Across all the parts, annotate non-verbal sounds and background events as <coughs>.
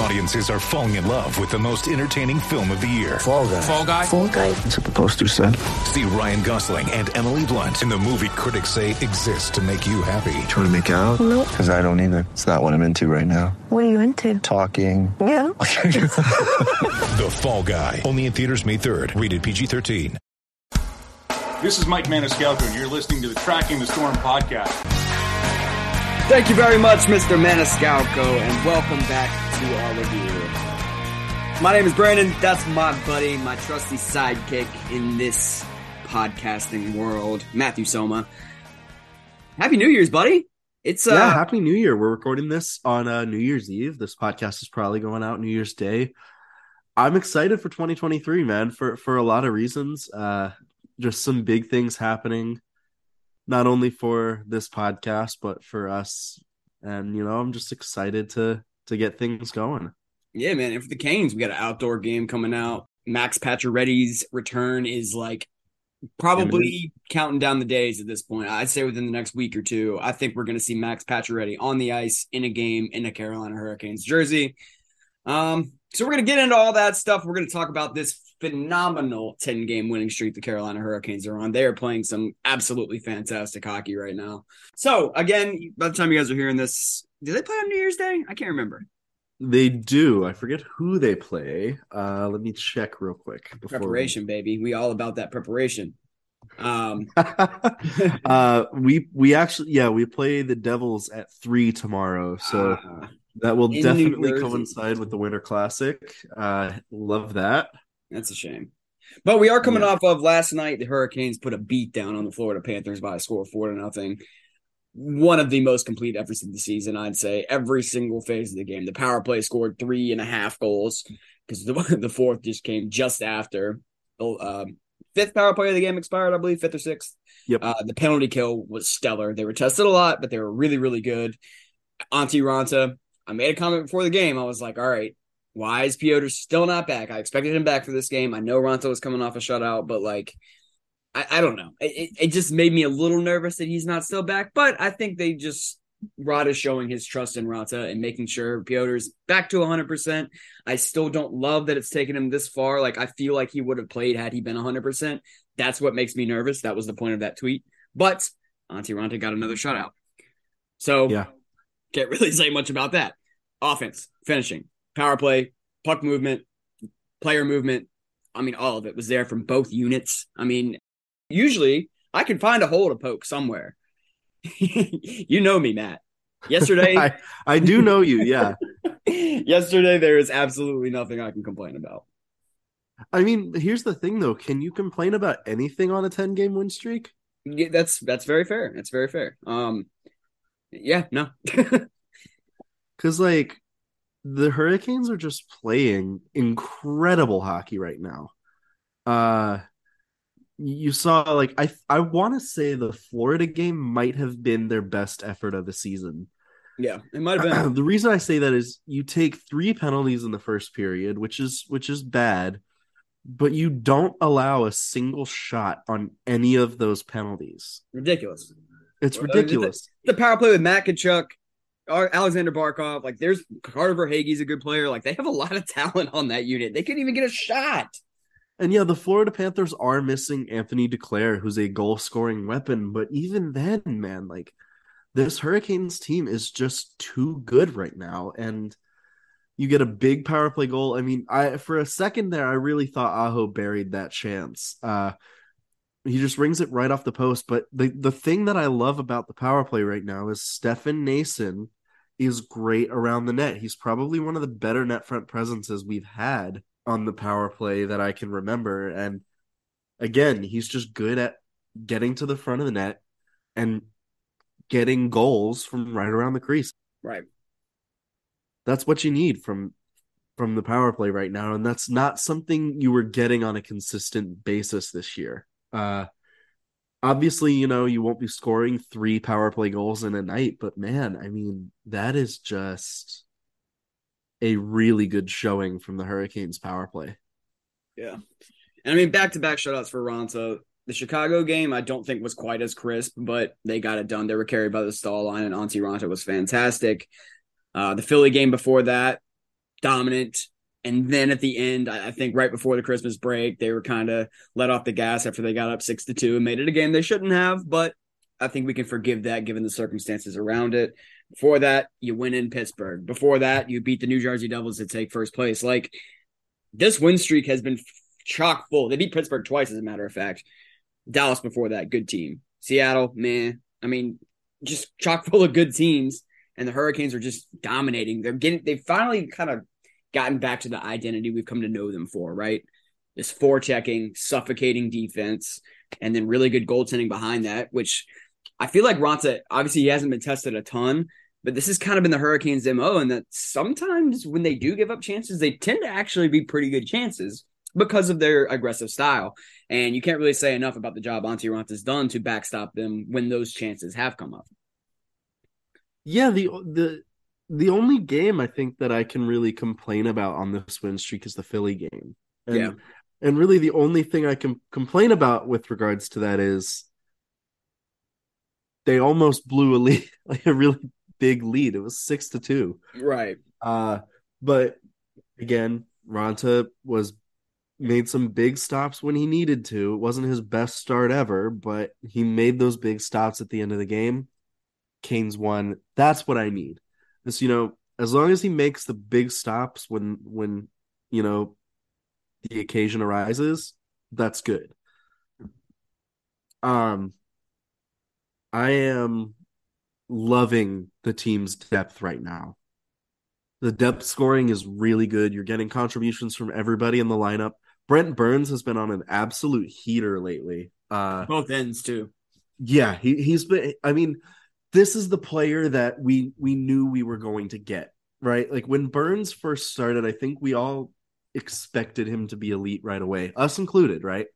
Audiences are falling in love with the most entertaining film of the year. Fall guy. Fall Guy. Fall guy. That's what the poster said. See Ryan Gosling and Emily Blunt in the movie critics say exists to make you happy. Trying to make it out? Nope. Because I don't either. It's not what I'm into right now. What are you into? Talking. Yeah. <laughs> <laughs> The Fall Guy. Only in theaters May 3rd. Rated PG-13. This is Mike Maniscalco, and you're listening to the Tracking the Storm podcast. Thank you very much, Mr. Maniscalco, and welcome back to all of you. My name is Brandon. That's my buddy, my trusty sidekick in this podcasting world, Matthew Soma. Happy New Year's, buddy. It's uh, yeah, happy New Year. We're recording this on uh, New Year's Eve. This podcast is probably going out New Year's Day. I'm excited for 2023, man, for for a lot of reasons. Uh just some big things happening not only for this podcast but for us. And you know, I'm just excited to to get things going. yeah, man. And for the Canes, we got an outdoor game coming out. Max Pacioretty's return is like probably counting down the days at this point. I'd say within the next week or two, I think we're going to see Max Pacioretty on the ice in a game in a Carolina Hurricanes jersey. Um, so we're going to get into all that stuff. We're going to talk about this phenomenal 10 game winning streak the Carolina Hurricanes are on. They are playing some absolutely fantastic hockey right now. So, again, by the time you guys are hearing this, do they play on New Year's Day? I can't remember. They do. I forget who they play. Uh let me check real quick. before we- Preparation, baby. We all about that preparation. Um, <laughs> uh we we actually yeah, we play the Devils at 3 tomorrow. So uh, that will definitely coincide with the Winter Classic. Uh love that. That's a shame. But we are coming Yeah. off of last night. The Hurricanes put a beat down on the Florida Panthers by a score of four to nothing. One of the most complete efforts of the season, I'd say. Every single phase of the game. The power play scored three and a half goals because the <laughs> the fourth just came just after. the Um, fifth power play of the game expired, I believe, fifth or sixth. Yep. Uh, the penalty kill was stellar. They were tested a lot, but they were really, really good. Antti Raanta, I made a comment before the game. I was like, all right, why is Pyotr still not back? I expected him back for this game. I know Raanta was coming off a shutout, but like, I, I don't know. It, it, just made me a little nervous that he's not still back. But I think they just Rod is showing his trust in Raanta and making sure Pyotr's back to 100%. I still don't love that it's taken him this far. Like, I feel like he would have played had he been 100%. That's what makes me nervous. That was the point of that tweet. But Antti Raanta got another shutout. So, Yeah. can't really say much about that. Offense, finishing, power play, puck movement, player movement. I mean, all of it was there from both units. I mean, usually I can find a hole to poke somewhere. <laughs> you know me, Matt. Yesterday, <laughs> I, I do know you, yeah. <laughs> yesterday there is absolutely nothing I can complain about. I mean, here's the thing though. Can you complain about anything on a 10 game win streak? Yeah, that's that's very fair. That's very fair. Um, yeah, no, Because, like, the Hurricanes are just playing incredible hockey right now. Uh, you saw, like, I I want to say the Florida game might have been their best effort of the season. yeah, it might have <clears throat> been. the reason I say that is you take three penalties in the first period, which is which is bad, but you don't allow a single shot on any of those penalties. ridiculous. It's ridiculous. The power play with Matt Tkachuk, Alexander Barkov, like there's Carter Verhaeghe's a good player. Like they have a lot of talent on that unit. They couldn't even get a shot. And yeah, the Florida Panthers are missing Anthony Duclair, who's a goal scoring weapon. But even then, man, like this Hurricanes team is just too good right now. And you get a big power play goal. I mean, I for a second there, I really thought Aho buried that chance. Uh he just rings it right off the post. But the, the thing that I love about the power play right now is Stefan Noesen is great around the net. He's probably one of the better net front presences we've had on the power play that I can remember. And again, he's just good at getting to the front of the net and getting goals from right around the crease. Right. That's what you need from from the power play right now, and that's not something you were getting on a consistent basis this year. Uh obviously, you know, you won't be scoring three power play goals in a night, but man, I mean, that is just a really good showing from the Hurricanes power play. Yeah. And I mean, back to back shutouts for Raanta. The Chicago game, I don't think was quite as crisp, but they got it done. They were carried by the Staal line, and Antti Raanta was fantastic. Uh, the Philly game before that, dominant. And then at the end, I think right before the Christmas break, they were kind of let off the gas after they got up six to two and made it a game they shouldn't have. But I think we can forgive that given the circumstances around it. Before that, you win in Pittsburgh. Before that, you beat the New Jersey Devils to take first place. Like this win streak has been chock full. They beat Pittsburgh twice, as a matter of fact. Dallas before that, good team. Seattle, man. I mean, just chock full of good teams. And the Hurricanes are just dominating. They're getting, they finally kind of gotten back to the identity we've come to know them for, right? This forechecking, suffocating defense, and then really good goaltending behind that, which I feel like Raanta, obviously, he hasn't been tested a ton, but this has kind of been the Hurricanes' MO, and that sometimes when they do give up chances, they tend to actually be pretty good chances because of their aggressive style. And you can't really say enough about the job Antti Raanta's done to backstop them when those chances have come up. Yeah, the the the only game I think that I can really complain about on this win streak is the Philly game. And, Yeah. And really the only thing I can complain about with regards to that is they almost blew a <laughs> lead, like a really big lead. It was six to two. Right. Uh but again, Raanta was made some big stops when he needed to. It wasn't his best start ever, but he made those big stops at the end of the game. Canes won. That's what I need. This, you know, as long as he makes the big stops when when you know the occasion arises, that's good. Um I am loving the team's depth right now. The depth scoring is really good. You're getting contributions from everybody in the lineup. Brent Burns has been on an absolute heater lately. Uh Both ends, too. yeah, he he's been I mean, this is the player that we we knew we were going to get, right? Like when Burns first started, I think we all expected him to be elite right away, us included, right?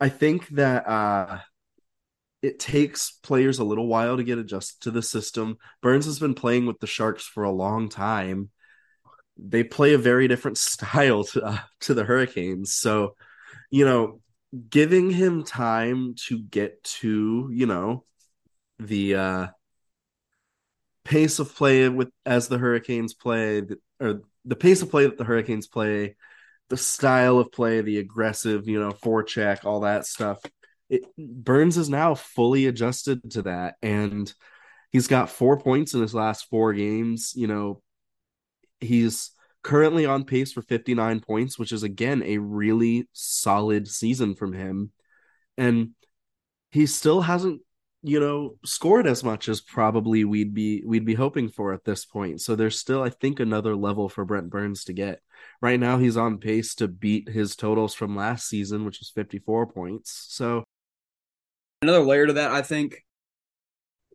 I think that uh it takes players a little while to get adjusted to the system. Burns has been playing with the Sharks for a long time. They play a very different <laughs> style to uh, to the Hurricanes. So, you know, giving him time to get to, you know, the uh pace of play with as the Hurricanes play or the pace of play that the Hurricanes play, the style of play, the aggressive, you know, forecheck, all that stuff. It Burns is now fully adjusted to that and he's got 4 points in his last 4 games, you know. He's currently on pace for 59 points, which is again a really solid season from him. And he still hasn't you know scored as much as probably we'd be we'd be hoping for at this point so there's still i think another level for brent burns to get right now he's on pace to beat his totals from last season which was 54 points so Another layer to that, I think.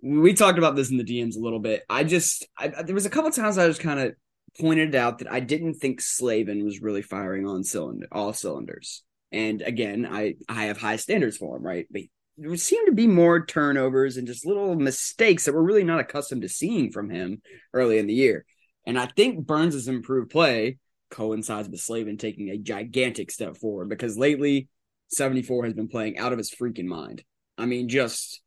We talked about this in the DMs a little bit. I just, I, there was a couple times I just kind of pointed out that I didn't think Slavin was really firing on cylinder, all cylinders. And again, I, I have high standards for him, right? But there seemed to be more turnovers and just little mistakes that we're really not accustomed to seeing from him early in the year. And I think Burns' improved play coincides with Slavin taking a gigantic step forward because lately 74 has been playing out of his freaking mind. I mean, just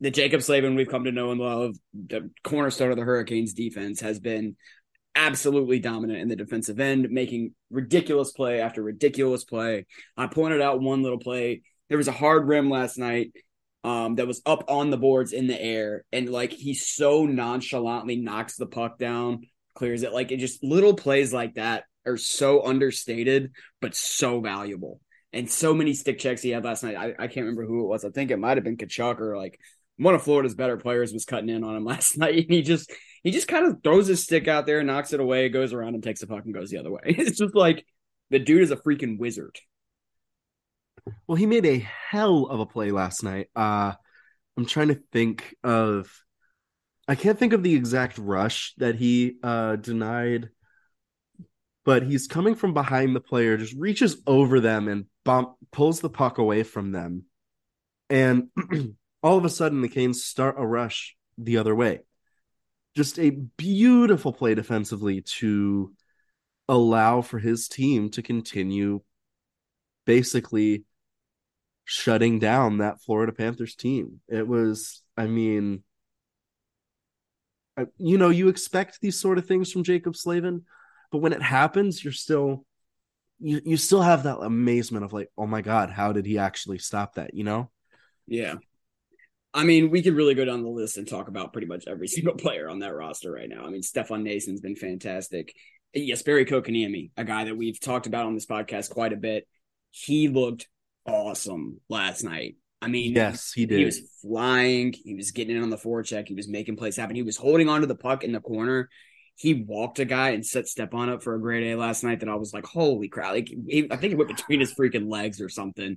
the Jaccob Slavin we've come to know and love, the cornerstone of the Hurricanes defense has been absolutely dominant in the defensive end, making ridiculous play after ridiculous play. I pointed out one little play. There was a hard rim last night um, that was up on the boards in the air, and like he so nonchalantly knocks the puck down, clears it. Like it just little plays like that are so understated, but so valuable. And so many stick checks he had last night. I, I can't remember who it was. I think it might have been Tkachuk or like one of Florida's better players was cutting in on him <laughs> last night. And he just he just kind of throws his stick out there, knocks it away, goes around and takes the puck and goes the other way. <laughs> It's just like the dude is a freaking wizard. Well, he made a hell of a play last night. Uh I'm trying to think of I can't think of the exact rush that he uh denied, but he's coming from behind the player, just reaches over them and bump pulls the puck away from them. And <clears throat> all of a sudden the Canes start a rush the other way. Just a beautiful play defensively to allow for his team to continue basically shutting down that Florida Panthers team. It was, I mean, you know, you expect these sort of things from Jaccob Slavin, but when it happens, you're still you you still have that amazement of like, oh my god, how did he actually stop that? You know? Yeah. I mean, we could really go down the list and talk about pretty much every <laughs> single player on that roster right now. I mean, Stefan Noesen's been fantastic. Jesperi Kotkaniemi, a guy that we've talked about on this podcast quite a bit. He looked awesome last night. I mean, yes, he did. He was flying. He was getting in on the forecheck. He was making plays happen. He was holding onto the puck in the corner. He walked a guy and set Stepan up for a great A last night. That I was like, holy crap! Like, he, I think it went between his freaking legs or something.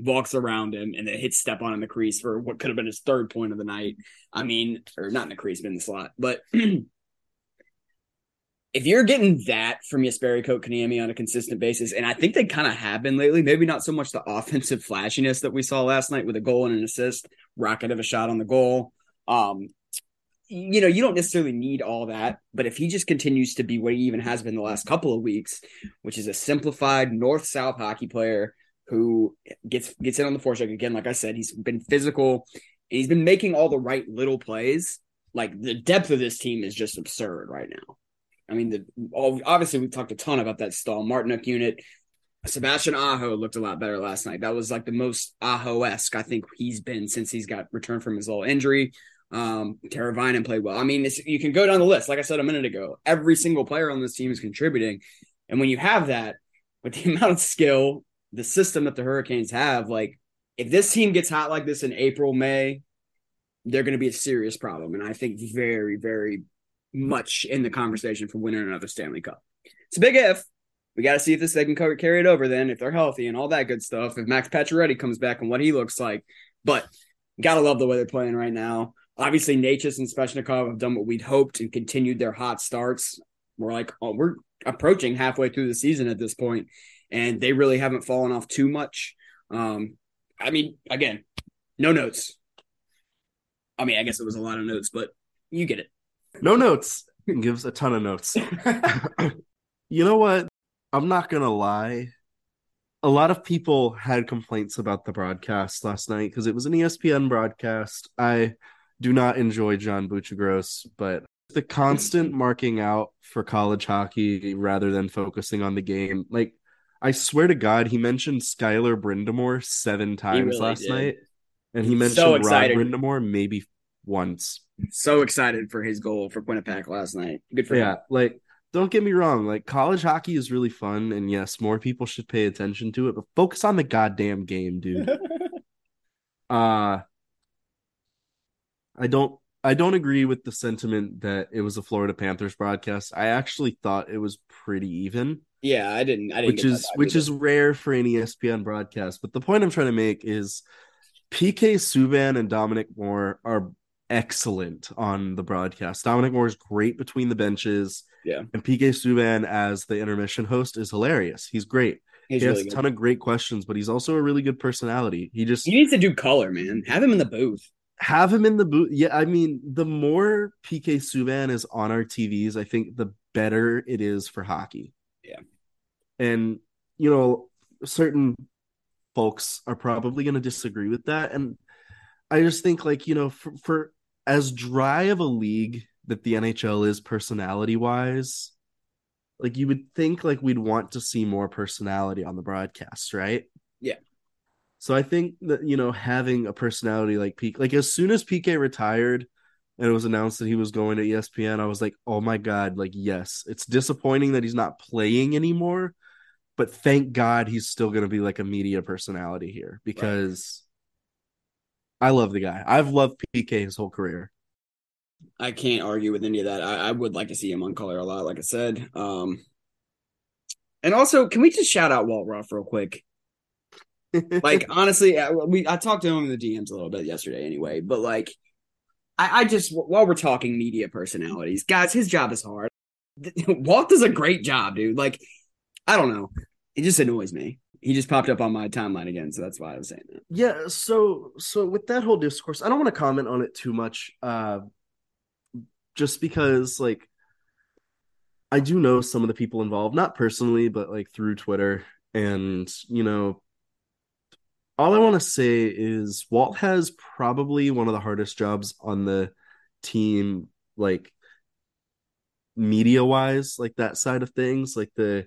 Walks around him and then hits Stepan in the crease for what could have been his third point of the night. I mean, or not in the crease, but in the slot. But <clears throat> if you're getting that from Jesperi Kotkaniemi on a consistent basis, and I think they kind of have been lately, maybe not so much the offensive flashiness that we saw last night with a goal and an assist, rocket of a shot on the goal. Um, you know, you don't necessarily need all that, but if he just continues to be what he even has been the last couple of weeks, which is a simplified north-south hockey player who gets gets in on the forecheck again, like I said, he's been physical, and he's been making all the right little plays. Like the depth of this team is just absurd right now. I mean, the obviously we talked a ton about that Staal Martinook unit. Sebastian Aho looked a lot better last night. That was like the most Aho esque I think he's been since he's got returned from his little injury. Um, Teravainen played well. I mean, you can go down the list. Like I said a minute ago, every single player on this team is contributing. And when you have that, with the <laughs> amount of skill, the system that the Hurricanes have, like if this team gets hot like this in April, May, they're going to be a serious problem. And I think very, very much in the conversation for winning another Stanley Cup. It's a big if. We got to see if this they can carry it over then, if they're healthy and all that good stuff. If Max Pacioretty comes back and what he looks like, but gotta love the way they're playing right now. Obviously, Necas and Svechnikov have done what we'd hoped and continued their hot starts. We're like, oh, we're approaching halfway through the season at this point, and they really haven't fallen off too much. Um, I mean, again, no notes. I mean, I guess it was a lot of notes, but you get it. No notes. Gives a ton of notes. <laughs> you know what? I'm not gonna lie. A lot of people had complaints about the broadcast last night because it was an ESPN broadcast. I do not enjoy John Buccigross, but the constant <laughs> marking out for college hockey rather than focusing on the game. Like, I swear to God, he mentioned Skyler Brind'Amour seven times really last did. night, and he mentioned so Rod Brind'Amour maybe once. So excited for his goal for Quinnipiac last night. Good for yeah, him. like don't get me wrong, like college hockey is really fun, and yes, more people should pay attention to it, but focus on the goddamn game, dude. <laughs> uh I don't I don't agree with the sentiment that it was a Florida Panthers broadcast. I actually thought it was pretty even. Yeah, I didn't. I didn't. Which is which either. is rare for an ESPN broadcast. But the point I'm trying to make is PK Subban and Dominic Moore are excellent on the broadcast. Dominic Moore is great between the benches. Yeah. And PK Subban as the intermission host is hilarious. He's great. He's he has really a ton of great questions, but he's also a really good personality. He just he needs to do color, man. Have him in the booth. Have him in the booth. Yeah, I mean, the more PK Subban is on our TVs, I think the better it is for hockey. Yeah. And you know, certain folks are probably going to disagree with that and I just think like, you know, for, for as dry of a league that the NHL is personality wise, like you would think like we'd want to see more personality on the broadcast, right? Yeah. So I think that you know having a personality like PK, like as soon as PK retired and it was announced that he was going to ESPN, I was like, oh my god, like yes, it's disappointing that he's not playing anymore, but thank God he's still going to be like a media personality here because I love the guy. I've loved PK his whole career. I can't argue with any of that. I, I would like to see him on color a lot, like I said. Um, and also, can we just shout out Walt Ruff real quick? <laughs> like honestly, I- we I talked to him in the DMs a little bit yesterday anyway, but like I, I just while we're talking media personalities, guys, his job is hard. <laughs> Walt does a great job, dude. Like I don't know, it just annoys me. He just popped up on my timeline again, so that's why I was saying that. Yeah, so so with that whole discourse, I don't want to comment on it too much, uh, just because like I do know some of the people involved, not personally, but like through Twitter, and you know, all I want to say is Walt has probably one of the hardest jobs on the team, like media wise, like that side of things, like the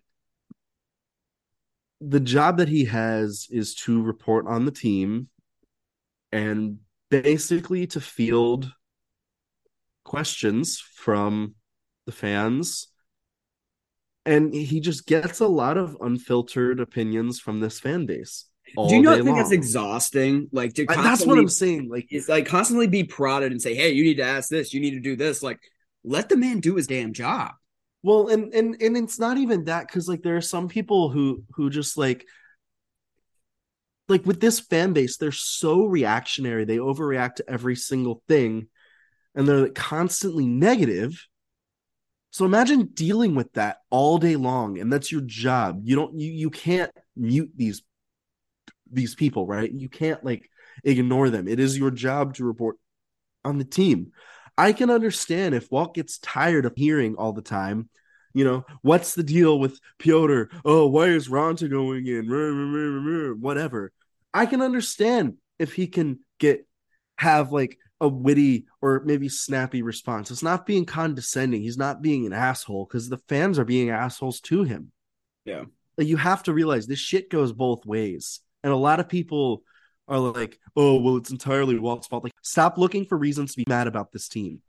the job that he has is to report on the team and basically to field questions from the fans and he just gets a lot of unfiltered opinions from this fan base Do you not think that's long. exhausting? Like to that's what i'm saying like It's like constantly be prodded and say, "Hey, you need to ask this. You need to do this." Like, let the man do his damn job. Well, and and and it's not even that because like there are some people who who just like like with this fan base, they're so reactionary. They overreact to every single thing, and they're like, constantly negative. So imagine dealing with that all day long, and that's your job. You don't you you can't mute these these people, right? You can't like ignore them. It is your job to report on the team. I can understand if Walt gets tired of hearing all the time, you know, what's the deal with Pyotr? Oh, why is Raanta going in? Whatever. I can understand if he can get have like a witty or maybe snappy response. It's not being condescending. He's not being an asshole because the fans are being assholes to him. Yeah. Like you have to realize this shit goes both ways. And a lot of people are like, oh, well, it's entirely Walt's fault. Like, stop looking for reasons to be mad about this team.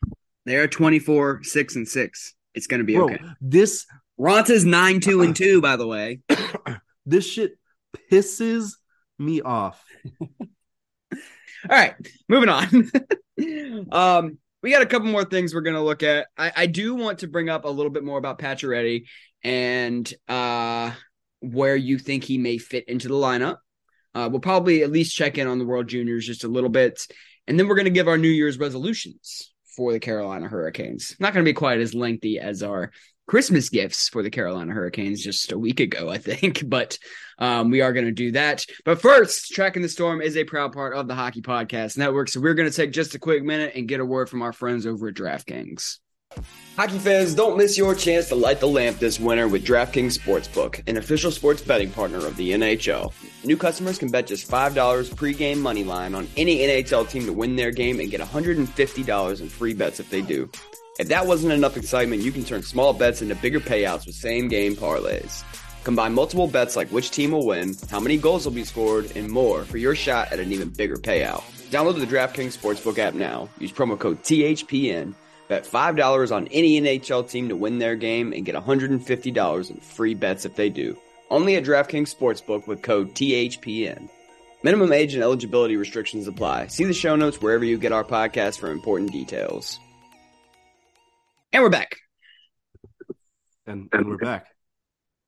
They are 24, 6 and 6. It's going to be Bro, okay. this Raanta's 9 2 and <coughs> 2 by the way. <coughs> this shit pisses me off. <laughs> All right, moving on. <laughs> um, we got a couple more things we're going to look at. I, I do want to bring up a little bit more about Pacioretty and uh, where you think he may fit into the lineup. Uh, we'll probably at least check in on the World Juniors just a little bit, and then we're going to give our New Year's resolutions for the Carolina Hurricanes. Not going to be quite as lengthy as our Christmas gifts for the Carolina Hurricanes just a week ago, I think, <laughs> but um, we are going to do that. But first, Tracking the Storm is a proud part of the Hockey Podcast Network, so we're going to take just a quick minute and get a word from our friends over at DraftKings. Hockey fans, don't miss your chance to light the lamp this winter with DraftKings Sportsbook, an official sports betting partner of the NHL. New customers can bet just $5 pregame money line on any NHL team to win their game and get $150 in free bets if they do. If that wasn't enough excitement, you can turn small bets into bigger payouts with same game parlays. Combine multiple bets like which team will win, how many goals will be scored, and more for your shot at an even bigger payout. Download the DraftKings Sportsbook app now. Use promo code THPN. Bet $5 on any NHL team to win their game and get $150 in free bets if they do. Only at DraftKings Sportsbook with code THPN. Minimum age and eligibility restrictions apply. See the show notes wherever you get our podcast for important details. And we're back. And and we're back.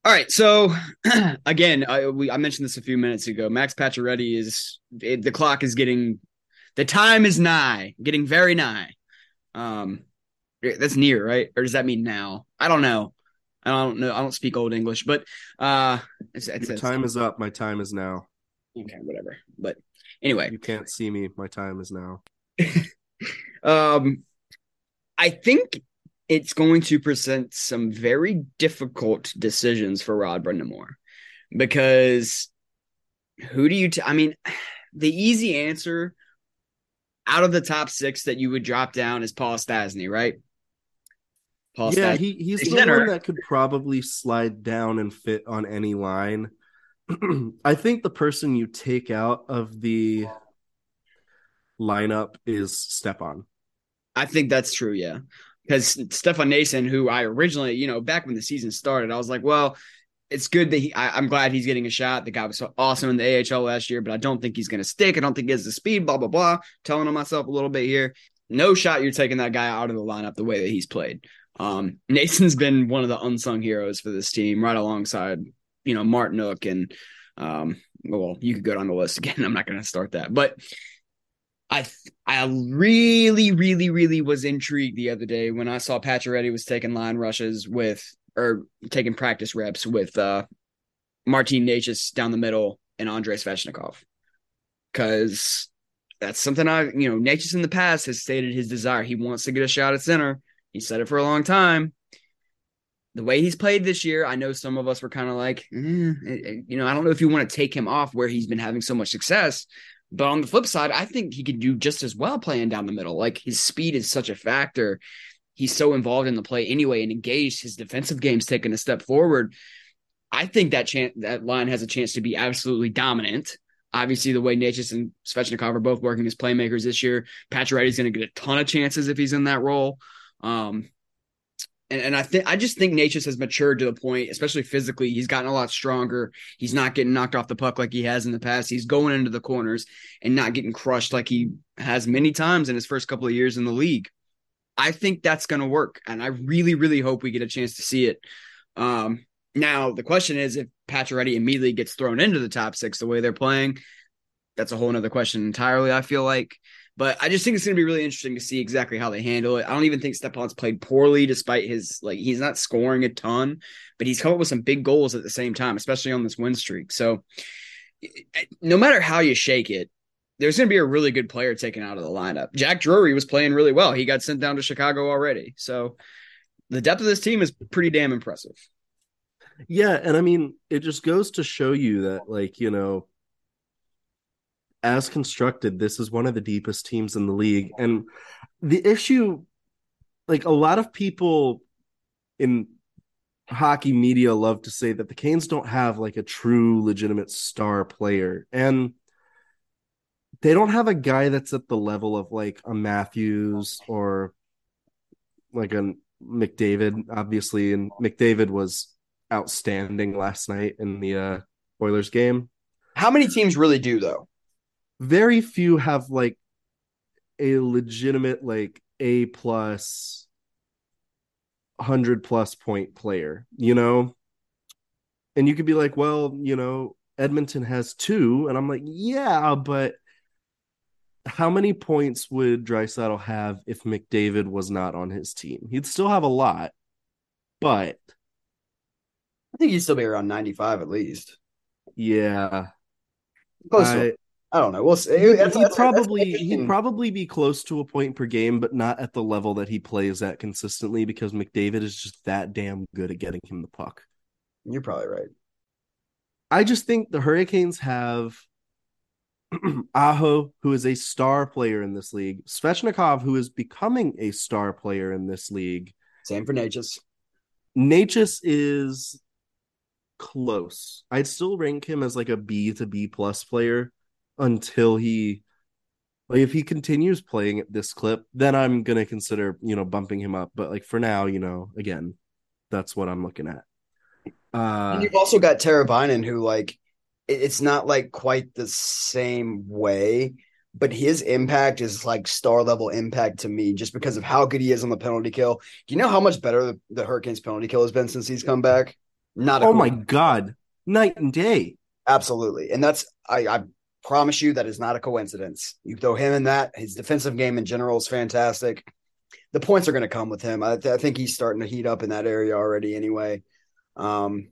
All right, so <clears throat> again, I, we, I mentioned this a few minutes ago. Max Pacioretty is it, the clock is getting, the time is nigh, getting very nigh. Um, that's near, right? Or does that mean now? I don't know. I don't know. I don't speak old English, but uh, it's, it's, time is up. My time is now. okay, whatever. But anyway, You can't see me. My time is now. <laughs> Um, I think it's going to present some very difficult decisions for Rod Brind'Amour because who do you? T- I mean, <sighs> the easy answer out of the top six that you would drop down is Paul Stastny, right? Paul yeah, he, he's the center. one that could probably slide down and fit on any line. <clears throat> I think the person you take out of the lineup is Stepan. I think that's true, yeah. Because Stefan Noesen, who I originally, you know, back when the season started, I was like, well, it's good that he, I, I'm glad he's getting a shot. The guy was so awesome in the AHL last year, but I don't think he's going to stick. I don't think he has the speed, blah, blah, blah. Telling on myself a little bit here. No shot you're taking that guy out of the lineup the way that he's played. Um, Noesen's been one of the unsung heroes for this team, right alongside, you know, Martin and um, well, you could go down the list again. <laughs> I'm not going to start that, but I I really, really, really was intrigued the other day when I saw Pacioretty was taking line rushes with or taking practice reps with uh Martin Necas down the middle and Andrei Svechnikov. Cause that's something I you know, Necas in the past has stated his desire. He wants to get a shot at center. He said it for a long time. The way he's played this year, I know some of us were kind of like, eh, you know, I don't know if you want to take him off where he's been having so much success. But on the flip side, I think he could do just as well playing down the middle. Like his speed is such a factor. He's so involved in the play anyway and engaged. His defensive game's taken a step forward. I think that chance that line has a chance to be absolutely dominant. Obviously, the way Necas and Svechnikov are both working as playmakers this year, Pacioretty's going to get a ton of chances if he's in that role. Um, and, and I think I just think Necas has matured to the point, especially physically, he's gotten a lot stronger. He's not getting knocked off the puck like he has in the past. He's going into the corners and not getting crushed like he has many times in his first couple of years in the league. I think that's going to work, and I really, really hope we get a chance to see it. Um, now the question is if Pacioretty immediately gets thrown into the top six the way they're playing. That's a whole other question entirely. I feel like but I just think it's going to be really interesting to see exactly how they handle it. I don't even think Stepan's played poorly, despite his like he's not scoring a ton, but he's come up with some big goals at the same time, especially on this win streak. So no matter how you shake it, there's going to be a really good player taken out of the lineup. Jack Drury was playing really well. He got sent down to Chicago already. So the depth of this team is pretty damn impressive. Yeah, and I mean, it just goes to show you that, like, you know, as constructed, this is one of the deepest teams in the league. And the issue, like a lot of people in hockey media love to say that the Canes don't have like a true legitimate star player. And they don't have a guy that's at the level of like a Matthews or like a McDavid, obviously. And McDavid was outstanding last night in the uh, Oilers game. How many teams really do though? Very few have like a legitimate like A plus hundred plus point player, you know? And you could be like, well, you know, Edmonton has two, and I'm like, yeah, but how many points would Draisaitl have if McDavid was not on his team? He'd still have a lot, but I think he'd still be around 95 at least. Yeah. Close I, I don't know. We'll see. He, that's, he'd that's, probably that's he'd probably be close to a point per game, but not at the level that he plays at consistently because McDavid is just that damn good at getting him the puck. You're probably right. I just think the Hurricanes have <clears throat> Aho, who is a star player in this league, Svechnikov, who is becoming a star player in this league. Same for Necas. Necas is close. I'd still rank him as like a B to B plus player until he like if he continues playing at this clip, then I'm gonna consider, you know, bumping him up. But like for now, you know, again, that's what I'm looking at. Uh, and you've also got Teravainen, who like it's not like quite the same way, but his impact is like star level impact to me just because of how good he is on the penalty kill. Do you know how much better the, the Hurricanes penalty kill has been since he's come back? Not oh my god, night and day. Absolutely, and that's I I promise you that is not a coincidence. You throw him in that, his defensive game in general is fantastic. The points are going to come with him. I, th- I, think he's starting to heat up in that area already anyway. Um,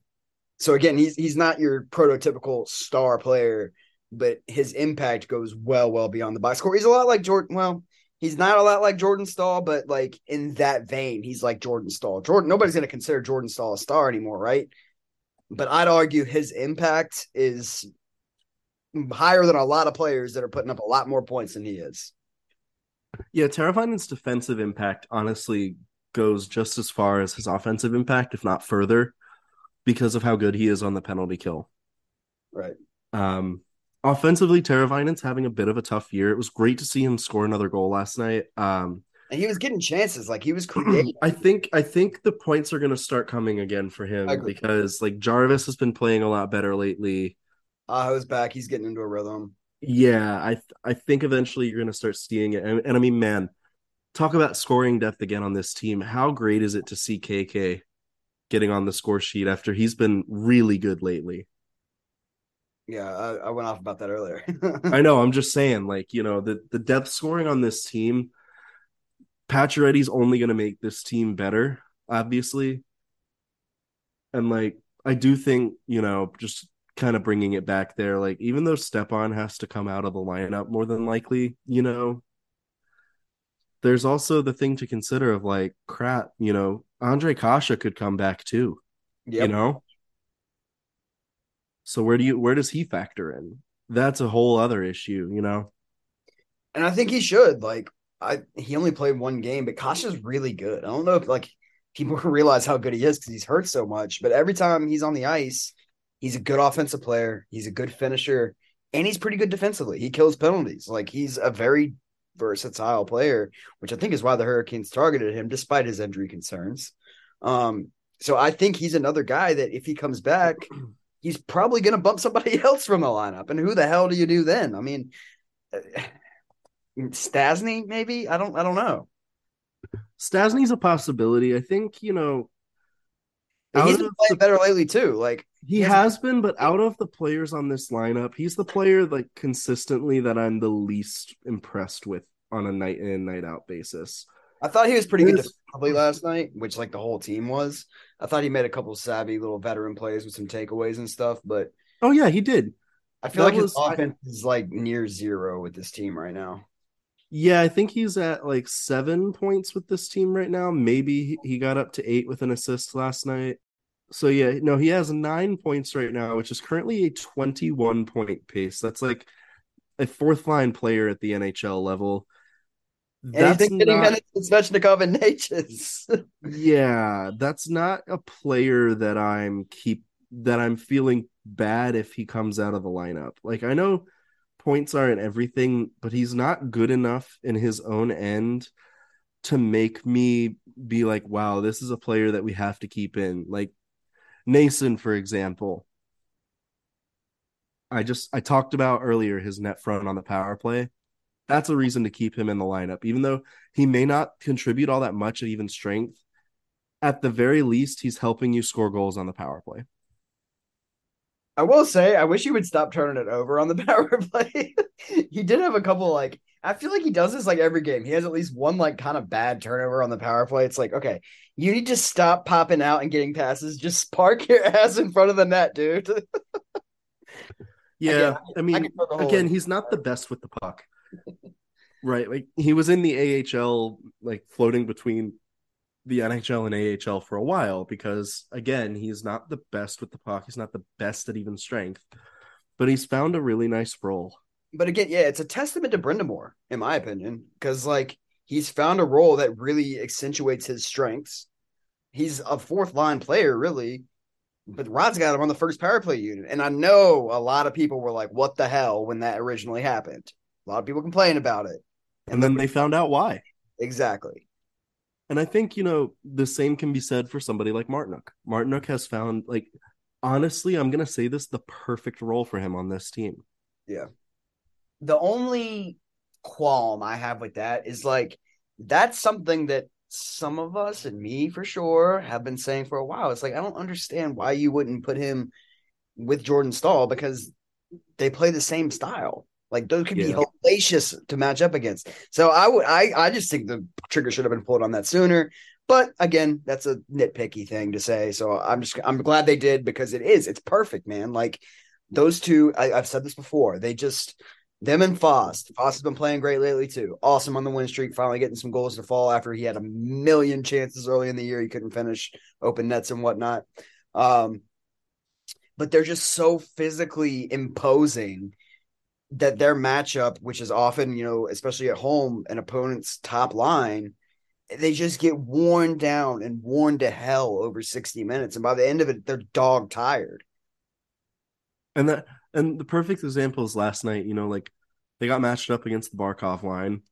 so again, he's he's not your prototypical star player, but his impact goes well, well beyond the box score. He's a lot like Jordan. Well, he's not a lot like Jordan Staal, but like in that vein, he's like Jordan Staal. Jordan, nobody's going to consider Jordan Staal a star anymore, right? But I'd argue his impact is higher than a lot of players that are putting up a lot more points than he is. Yeah, Teravainen's defensive impact honestly goes just as far as his offensive impact, if not further, because of how good he is on the penalty kill. Right. Um, offensively, Teravainen's having a bit of a tough year. It was great to see him score another goal last night. Um, and he was getting chances, like he was <clears throat> creating. I think I think the points are going to start coming again for him because like Jarvis has been playing a lot better lately. Aho's back. He's getting into a rhythm. Yeah, I th- I think eventually you're going to start seeing it. And, and I mean, man, talk about scoring depth again on this team. How great is it to see KK getting on the score sheet after he's been really good lately? Yeah, I, I went off about that earlier. I <laughs> know. I'm just saying, like, you know, the, the depth scoring on this team, Pacioretty's only going to make this team better, obviously. And, like, I do think, you know, just kind of bringing it back there, like, even though Stepan has to come out of the lineup more than likely, you know, there's also the thing to consider of, like, crap, you know, Ondrej Kase could come back too, Yep. you know? So where do you where does he factor in? That's a whole other issue, you know. and I think he should. Like, I he only played one game, but Kase's really good. I don't know if like people <laughs> realize how good he is because he's hurt so much. But every time he's on the ice, he's a good offensive player. He's a good finisher, and he's pretty good defensively. He kills penalties. Like he's a very versatile player, which I think is why the Hurricanes targeted him despite his injury concerns. Um, so I think he's another guy that if he comes back, he's probably going to bump somebody <laughs> else from the lineup. And who the hell do you do then? I mean, uh, Stastny, maybe I don't, I don't know. Stastny's a possibility. I think, you know, He's been playing the- better lately too. Like he Yes. has been, but out of the players on this lineup, he's the player like consistently that I'm the least impressed with on a night in, night out basis. I thought he was pretty good defensively last night, which like the whole team was. I thought he made a couple savvy little veteran plays with some takeaways and stuff, but Oh yeah, he did. I feel That like his was- I- offense is like near zero with this team right now. Yeah, I think he's at like seven points with this team right now. Maybe he- got up to eight with an assist last night. So yeah, no, he has nine points right now, which is currently a 21 point pace. That's like a fourth line player at the NHL level. And That's he's been getting not, minutes Svechnikov and Necas. <laughs> yeah, that's not a player that I'm keep that I'm feeling bad if he comes out of the lineup. Like I know points aren't everything, but he's not good enough in his own end to make me be like, wow, this is a player that we have to keep in. Like Noesen, for example. I just I talked about earlier his net front on the power play. That's a reason to keep him in the lineup, even though he may not contribute all that much at even strength. At the very least, he's helping you score goals on the power play. I will say, I wish he would stop turning it over on the <laughs> power play. he did have a couple like I feel like he does this like every game. He has at least one like kind of bad turnover on the power play. It's like, okay, you need to stop popping out and getting passes. Just park your <laughs> ass in front of the net, dude. <laughs> Yeah, Again, I mean, can poke a hole again, he's not the best with the puck. right, like he was in the AHL, like floating between the NHL and AHL for a while because again, he's not the best with the puck. He's not the best at even strength, but he's found a really nice role. but again, yeah, it's a testament to Brind'Amour, in my opinion, because like he's found a role that really accentuates his strengths. He's a fourth line player, really, but Rod's got him on the first power play unit. And I know a lot of people were like, what the hell when that originally happened? A lot of people complain about it. And then they found out why. Exactly. And I think, you know, the same can be said for somebody like Martinook. Martinook has found, like, honestly, I'm going to say this the perfect role for him on this team. Yeah. The only qualm I have with that is like that's something that some of us and me for sure have been saying for a while. It's like I don't understand why you wouldn't put him with Jordan Staal because they play the same style. Like those could Yeah. be to match up against. So I would I I just think the trigger should have been pulled on that sooner. But again, that's a nitpicky thing to say. So I'm just I'm glad they did because it is it's perfect, man. Like those two, I, I've said this before. They just them and Foss. Foss has been playing great lately too. Awesome on the win streak, finally getting some goals to fall after he had a million chances early in the year. He couldn't finish open nets and whatnot. Um, but they're just so physically imposing that their matchup, which is often, you know, especially at home, an opponent's top line, they just get worn down and worn to hell over 60 minutes. And by the end of it, they're dog tired. And that and the perfect example is last night, you know, like they got matched up against the Barkov line.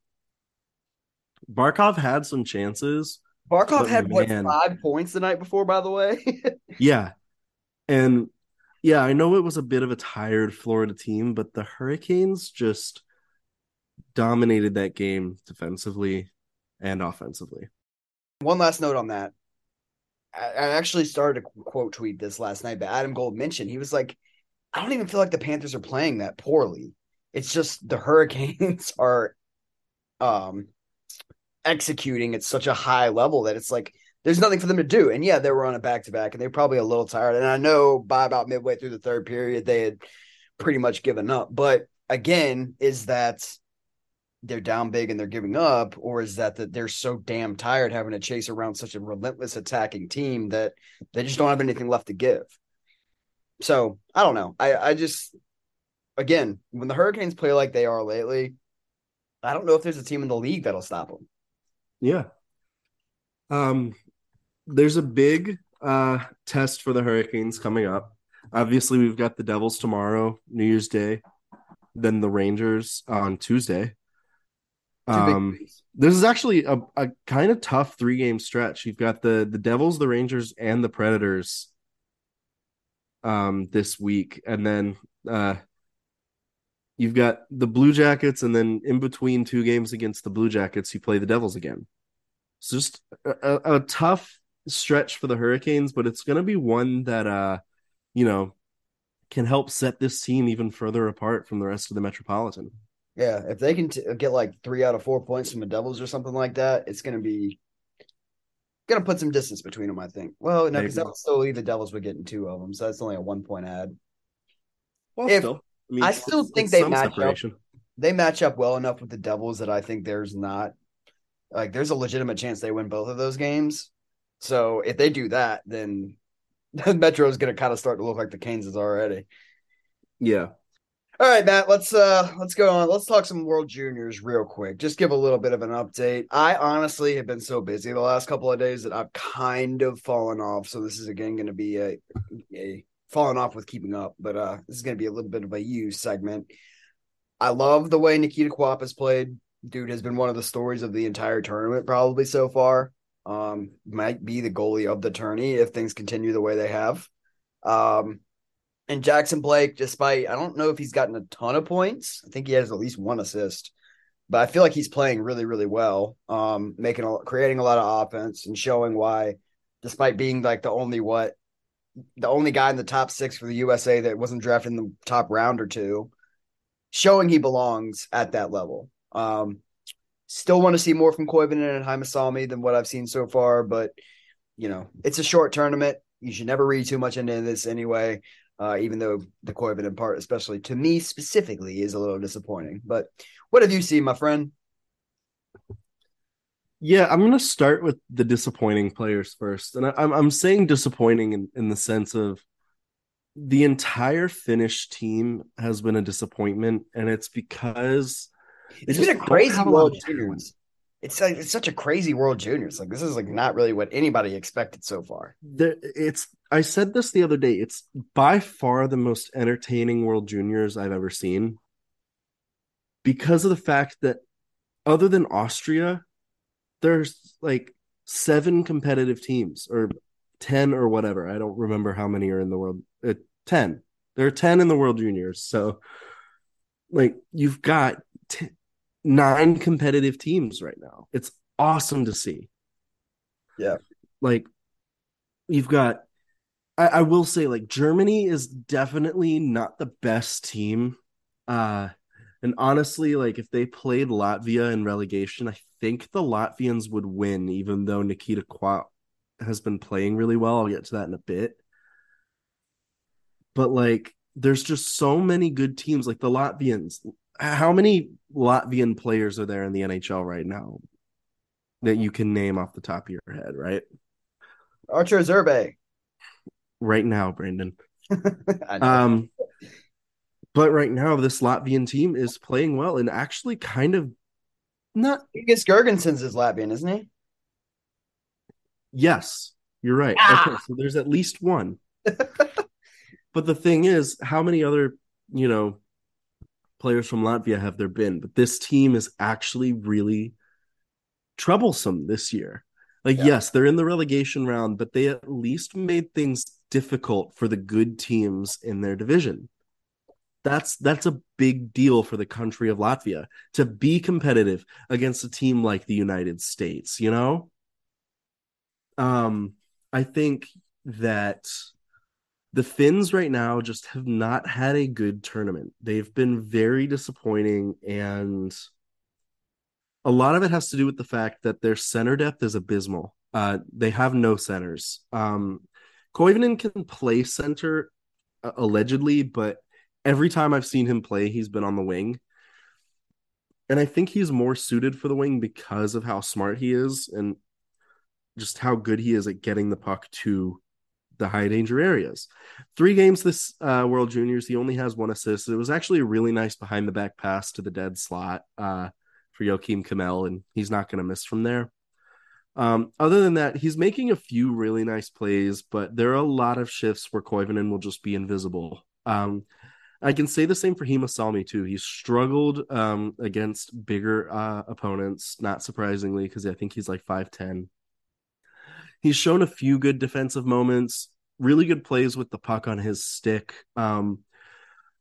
Barkov had some chances. Barkov had what five points the night before, by the way. <laughs> Yeah. And yeah, I know it was a bit of a tired Florida team, but the Hurricanes just dominated that game defensively and offensively. One last note on that. I, actually started to quote tweet this last night, but Adam Gold mentioned he was like, I don't even feel like the Panthers are playing that poorly. It's just the Hurricanes <laughs> are um executing at such a high level that it's like there's nothing for them to do. And yeah, they were on a back to back and they're probably a little tired. And I know by about midway through the third period, they had pretty much given up. But again, is that they're down big and they're giving up, or is that that they're so damn tired having to chase around such a relentless attacking team that they just don't have anything left to give? So I don't know. I, I just again, when the Hurricanes play like they are lately, I don't know if there's a team in the league that'll stop them. Yeah. Um, there's a big uh test for the Hurricanes coming up. Obviously, we've got the Devils tomorrow, New Year's Day, then the Rangers on Tuesday. Um, this is actually a, a kind of tough three game stretch. You've got the the Devils, the Rangers, and the Predators um this week, and then uh you've got the Blue Jackets, and then in between two games against the Blue Jackets, you play the Devils again. It's just a, a, a tough stretch for the Hurricanes, but it's going to be one that uh you know can help set this team even further apart from the rest of the Metropolitan. Yeah, if they can t- get like three out of four points from the Devils or something like that, it's going to be going to put some distance between them. I think. Well, no, because that would still leave the Devils with getting two of them, so that's only a one point ad. Well, If- still, I, mean, I still think they match separation. up. They match up well enough with the Devils that I think there's not like there's a legitimate chance they win both of those games. So if they do that, then <laughs> Metro is going to kind of start to look like the Canes is already. Yeah, All right, Matt, let's uh let's go on. Let's talk some World Juniors real quick. Just give a little bit of an update. I honestly have been so busy the last couple of days that I've kind of fallen off. So this is again going to be a a falling off with keeping up, but uh this is going to be a little bit of a you segment. I love the way Nikita Quapp has played. Dude has been one of the stories of the entire tournament probably so far. Um might be the goalie of the tourney if things continue the way they have. Um and Jackson Blake, despite I don't know if he's gotten a ton of points. I think he has at least one assist, but I feel like he's playing really, really well. Um, making a creating a lot of offense and showing why, despite being like the only what, the only guy in the top six for the USA that wasn't drafted in the top round or two, showing he belongs at that level. Um, still want to see more from Koivunen and Heimosalmi than what I've seen so far, but you know it's a short tournament. You should never read too much into this anyway uh, even though the Corbin part, especially to me specifically, is a little disappointing. But what have you seen, my friend? Yeah, I'm going to start with the disappointing players first, and I, I'm I'm saying disappointing in, in the sense of the entire Finnish team has been a disappointment, and it's because It's been a crazy a World. Juniors. It's like it's such a crazy World Juniors. Like this is like not really what anybody expected so far. There, it's I said this the other day. It's by far the most entertaining World Juniors I've ever seen because of the fact that other than Austria, there's like seven competitive teams or 10 or whatever. I don't remember how many are in the world. Uh, 10. There are 10 in the World Juniors. So like you've got t- nine competitive teams right now. It's awesome to see. Yeah. Like you've got I, I will say like Germany is definitely not the best team. Uh and honestly, like if they played Latvia in relegation, I think the Latvians would win, even though Nikita Quapp has been playing really well. I'll get to that in a bit. But like there's just so many good teams, like the Latvians. How many Latvian players are there in the NHL right now that you can name off the top of your head, right? Archer Zerbe. Right now, Brandon. <laughs> Um, but right now, this Latvian team is playing well and actually kind of not. Lucas Girgensons is Latvian, isn't he? Yes, you're right. Ah! Okay, so there's at least one. <laughs> but the thing is, how many other, you know, players from Latvia have there been? But this team is actually really troublesome this year. Like, Yeah. yes, they're in the relegation round, but they at least made things difficult for the good teams in their division. That's that's a big deal for the country of Latvia to be competitive against a team like the United States, you know? Um I think that the Finns right now just have not had a good tournament. They've been very disappointing, and a lot of it has to do with the fact that their center depth is abysmal. Uh, they have no centers. Um, Koivunen can play center uh, allegedly, but every time I've seen him play, he's been on the wing. And I think he's more suited for the wing because of how smart he is and just how good he is at getting the puck to the high danger areas. Three games this uh, World Juniors, he only has one assist. It was actually a really nice behind the back pass to the dead slot uh, for Joakim Kemell, and he's not going to miss from there. Um, other than that, he's making a few really nice plays, but there are a lot of shifts where Koivunen will just be invisible. Um, I can say the same for Heimosalmi too. He's struggled um, against bigger uh, opponents, not surprisingly, because I think he's like five ten. He's shown a few good defensive moments, really good plays with the puck on his stick. Um,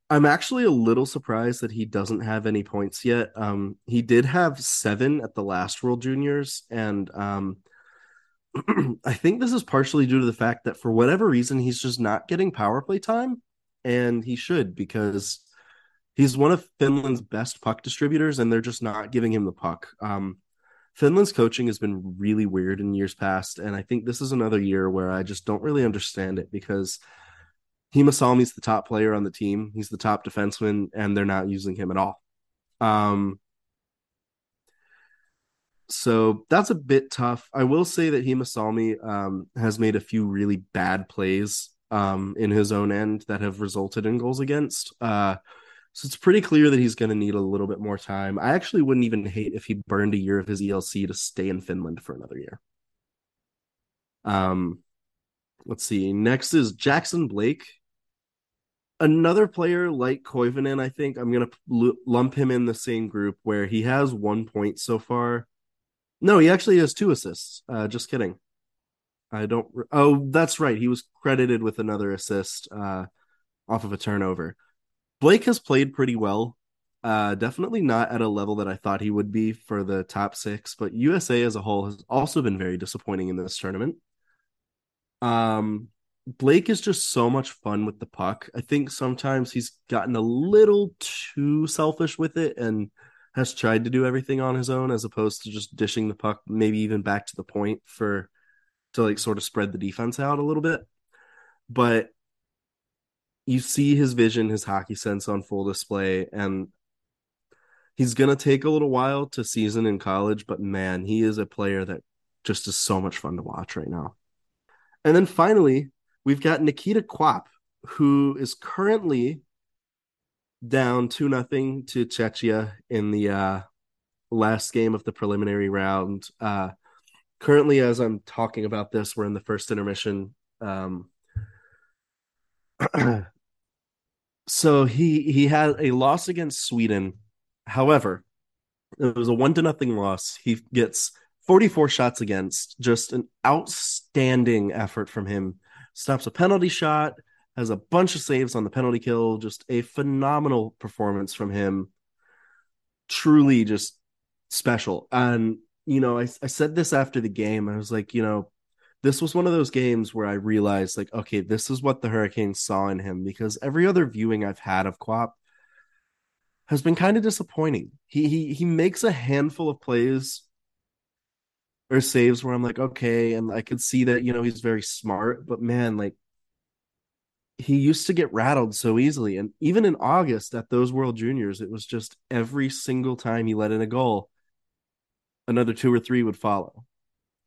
I'm actually a little surprised that he doesn't have any points yet. Um, he did have seven at the last World Juniors, and um, <clears throat> I think this is partially due to the fact that for whatever reason he's just not getting power play time, and he should because he's one of Finland's best puck distributors, and they're just not giving him the puck. Um, Finland's coaching has been really weird in years past, and I think this is another year where I just don't really understand it because Heimosalmi's the top player on the team. He's the top defenseman, and they're not using him at all. Um, so that's a bit tough. I will say that Heimosalmi um, has made a few really bad plays um, in his own end that have resulted in goals against. Uh, so it's pretty clear that he's going to need a little bit more time. I actually wouldn't even hate if he burned a year of his ELC to stay in Finland for another year. Um, let's see. Next is Jackson Blake another player like Koivunen, I think I'm gonna lump him in the same group where he has one point so far. No, he actually has two assists. Uh, just kidding. I don't. Re- oh, that's right. He was credited with another assist uh, off of a turnover. Blake has played pretty well. Uh, definitely not at a level that I thought he would be for the top six, but USA as a whole has also been very disappointing in this tournament. Um, Blake is just so much fun with the puck. I think sometimes he's gotten a little too selfish with it and has tried to do everything on his own as opposed to just dishing the puck maybe even back to the point for to like sort of spread the defense out a little bit. But you see his vision, his hockey sense on full display and he's to take a little while to season in college, but man, he is a player that just is so much fun to watch right now. And then finally, we've got Nikita Quapp, who is currently down two nothing to Czechia in the uh, last game of the preliminary round. Uh, currently, as I'm talking about this, we're in the first intermission. Um, <clears throat> so he he had a loss against Sweden. However, it was a one to nothing loss. He gets 44 shots against, just an outstanding effort from him stops a penalty shot, has a bunch of saves on the penalty kill. Just a phenomenal performance from him. Truly just special. And, you know, I, I said this after the game. I was like, you know, this was one of those games where I realized, like, okay, this is what the Hurricanes saw in him because every other viewing I've had of Quapp has been kind of disappointing. He he he makes a handful of plays or saves where I'm like, okay, and I could see that, you know, he's very smart, but man, like he used to get rattled so easily. And even in August at those World Juniors, it was just every single time he let in a goal, another two or three would follow.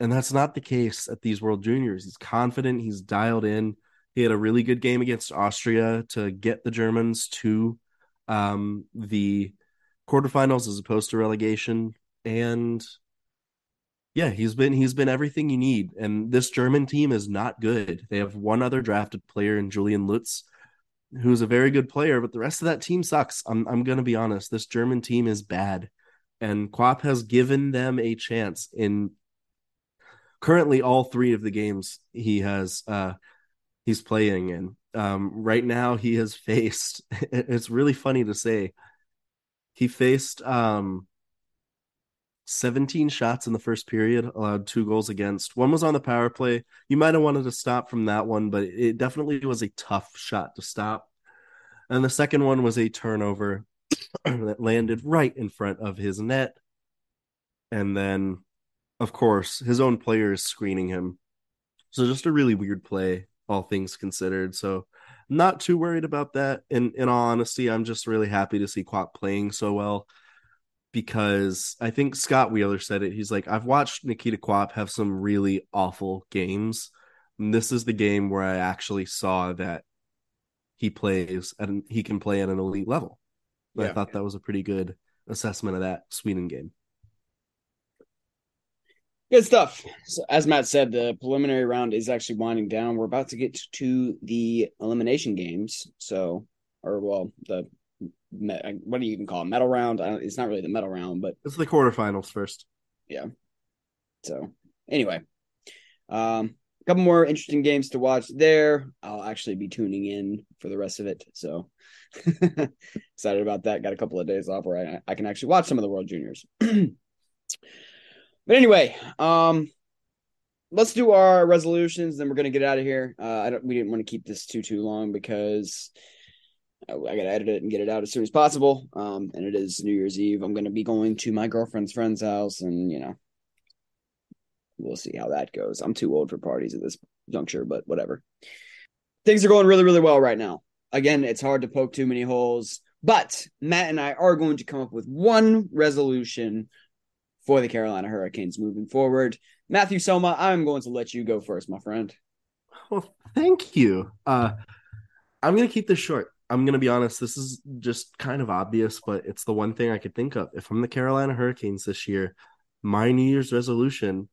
And that's not the case at these World Juniors. He's confident, he's dialed in. He had a really good game against Austria to get the Germans to um, the quarterfinals as opposed to relegation. And yeah, he's been he's been everything you need. And this German team is not good. They have one other drafted player in Julian Lutz, who's a very good player, but the rest of that team sucks. I'm I'm gonna be honest. This German team is bad. And Quapp has given them a chance in currently all three of the games he has uh he's playing in. Um right now he has <laughs> faced it's really funny to say. He faced um 17 shots in the first period, allowed two goals against. One was on the power play. You might have wanted to stop from that one, but it definitely was a tough shot to stop. And the second one was a turnover <clears throat> that landed right in front of his net. And then, of course, his own players screening him. So just a really weird play, all things considered. So not too worried about that. In in all honesty, I'm just really happy to see Quapp playing so well because I think Scott Wheeler said it. He's like, I've watched Nikita Quapp have some really awful games. And this is the game where I actually saw that he plays and he can play at an elite level. Yeah. I thought that was a pretty good assessment of that Sweden game. Good stuff. So as Matt said, the preliminary round is actually winding down. We're about to get to the elimination games. So, or well, the what do you even call it? Medal round? it's not really the medal round, but it's the quarterfinals first. Yeah. So anyway, um, a couple more interesting games to watch there. I'll actually be tuning in for the rest of it. So <laughs> excited about that. Got a couple of days off where I, I can actually watch some of the World Juniors. <clears throat> But anyway, um, let's do our resolutions. Then we're gonna get out of here. Uh, I don't. We didn't want to keep this too too long because I, I gotta edit it and get it out as soon as possible. Um, and it is New Year's Eve. I'm gonna be going to my girlfriend's friend's house, and you know, we'll see how that goes. I'm too old for parties at this juncture, but whatever. Things are going really really well right now. Again, it's hard to poke too many holes. But Matt and I are going to come up with one resolution for the Carolina Hurricanes moving forward. Matthew Soma, I'm going to let you go first, my friend. Well, thank you. Uh, I'm going to keep this short. I'm going to be honest. This is just kind of obvious, but it's the one thing I could think of. If I'm the Carolina Hurricanes this year, my New Year's resolution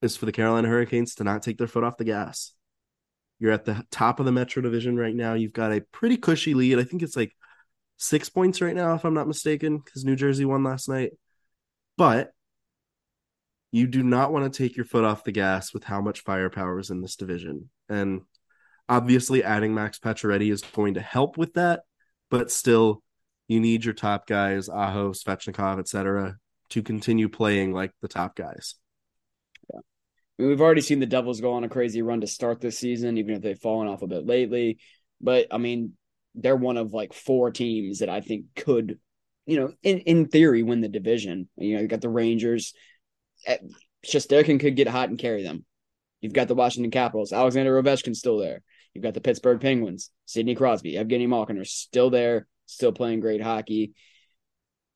is for the Carolina Hurricanes to not take their foot off the gas. You're at the top of the Metro Division right now. You've got a pretty cushy lead. I think it's like six points right now, if I'm not mistaken, because New Jersey won last night. But you do not want to take your foot off the gas with how much firepower is in this division. And obviously, adding Max Pacioretty is going to help with that, but still, you need your top guys, Aho, Svechnikov, etc., to continue playing like the top guys. Yeah. I mean, we've already seen the Devils go on a crazy run to start this season, even if they've fallen off a bit lately. But I mean, they're one of like four teams that I think could you know, in, in theory, win the division. You know, you got the Rangers. Eh, Shesterkin could get hot and carry them. You've got the Washington Capitals. Alexander Ovechkin's still there. You've got the Pittsburgh Penguins. Sidney Crosby, Evgeny Malkin are still there, still playing great hockey.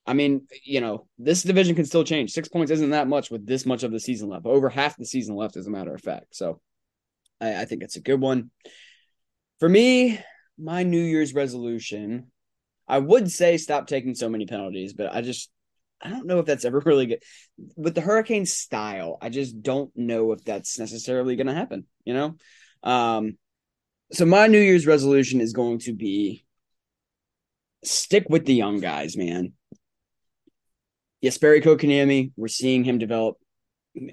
I mean, you know, this division can still change. Six points isn't that much with this much of the season left. Over half the season left, as a matter of fact. So I, I think it's a good one. For me, my New Year's resolution I would say stop taking so many penalties, but I just I don't know if that's ever <laughs> really good. With the Hurricane style, I just don't know if that's necessarily going to happen, you know? Um so my New Year's resolution is going to be stick with the young guys, man. Jesperi Kotkaniemi, we're seeing him develop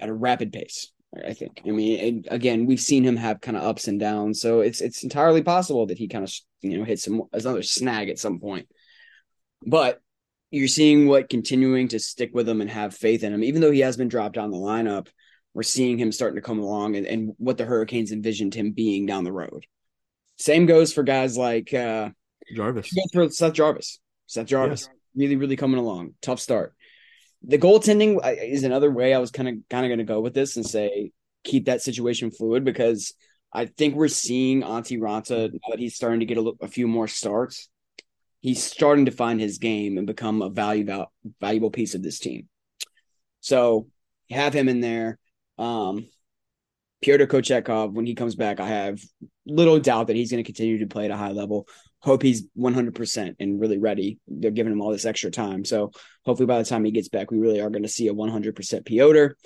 at a rapid pace. I think. I mean, again, we've seen him have kind of ups and downs, so it's it's entirely possible that he kind of you know hits some another snag at some point. But you're seeing what continuing to stick with him and have faith in him, even though he has been dropped down the lineup. We're seeing him starting to come along and, and what the Hurricanes envisioned him being down the road. Same goes for guys like uh, Jarvis. For Seth Jarvis. Seth Jarvis, really, really coming along. Tough start the goaltending is another way I was kind of kind of going to go with this and say keep that situation fluid because I think we're seeing Antti Raanta now that he's starting to get a, few more starts. He's starting to find his game and become a valuable valuable piece of this team. So have him in there. Um, Pyotr Kochetkov, when he comes back, I have little doubt that he's going to continue to play at a high level hope he's 100% and really ready. They're giving him all this extra time. So hopefully by the time he gets back, we really are going to see a 100% Pyotr.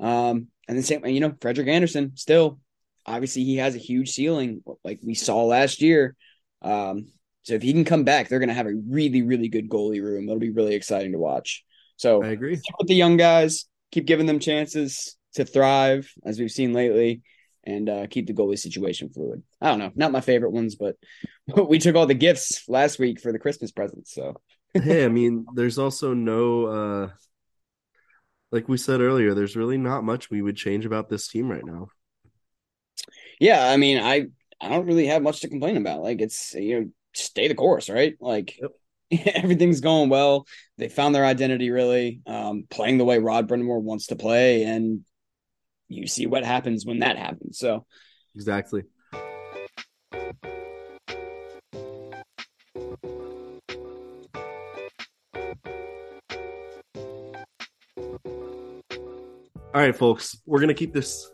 Um, and then same, you know, Frederik Andersen still, obviously he has a huge ceiling like we saw last year. Um, so if he can come back, they're going to have a really, really good goalie room. It'll be really exciting to watch. So I agree with the young guys, keep giving them chances to thrive as we've seen lately and uh, keep the goalie situation fluid. I don't know, not my favorite ones, but <laughs> we took all the gifts last week for the Christmas presents. So hey, I <laughs> mean, there's also no uh like we said earlier, there's really not much we would change about this team right now. Yeah, I mean, I I don't really have much to complain about. Like it's you know, stay the course, right? Like <laughs> everything's going well. They found their identity really, um, playing the way Rod Brind'Amour wants to play, and you see what happens when that happens. So Exactly. All right, folks, we're going to keep this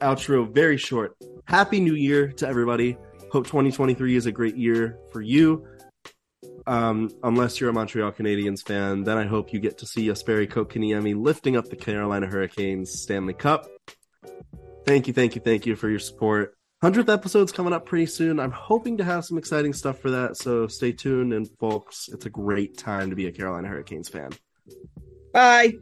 outro very short. Happy New Year to everybody. Hope 2023 is a great year for you. Um, unless you're a Montreal Canadiens fan, then I hope you get to see Jesperi Kotkaniemi lifting up the Carolina Hurricanes Stanley Cup. Thank you, thank you, thank you for your support. 100th episode's coming up pretty soon. I'm hoping to have some exciting stuff for that, so stay tuned. And, folks, it's a great time to be a Carolina Hurricanes fan. bye.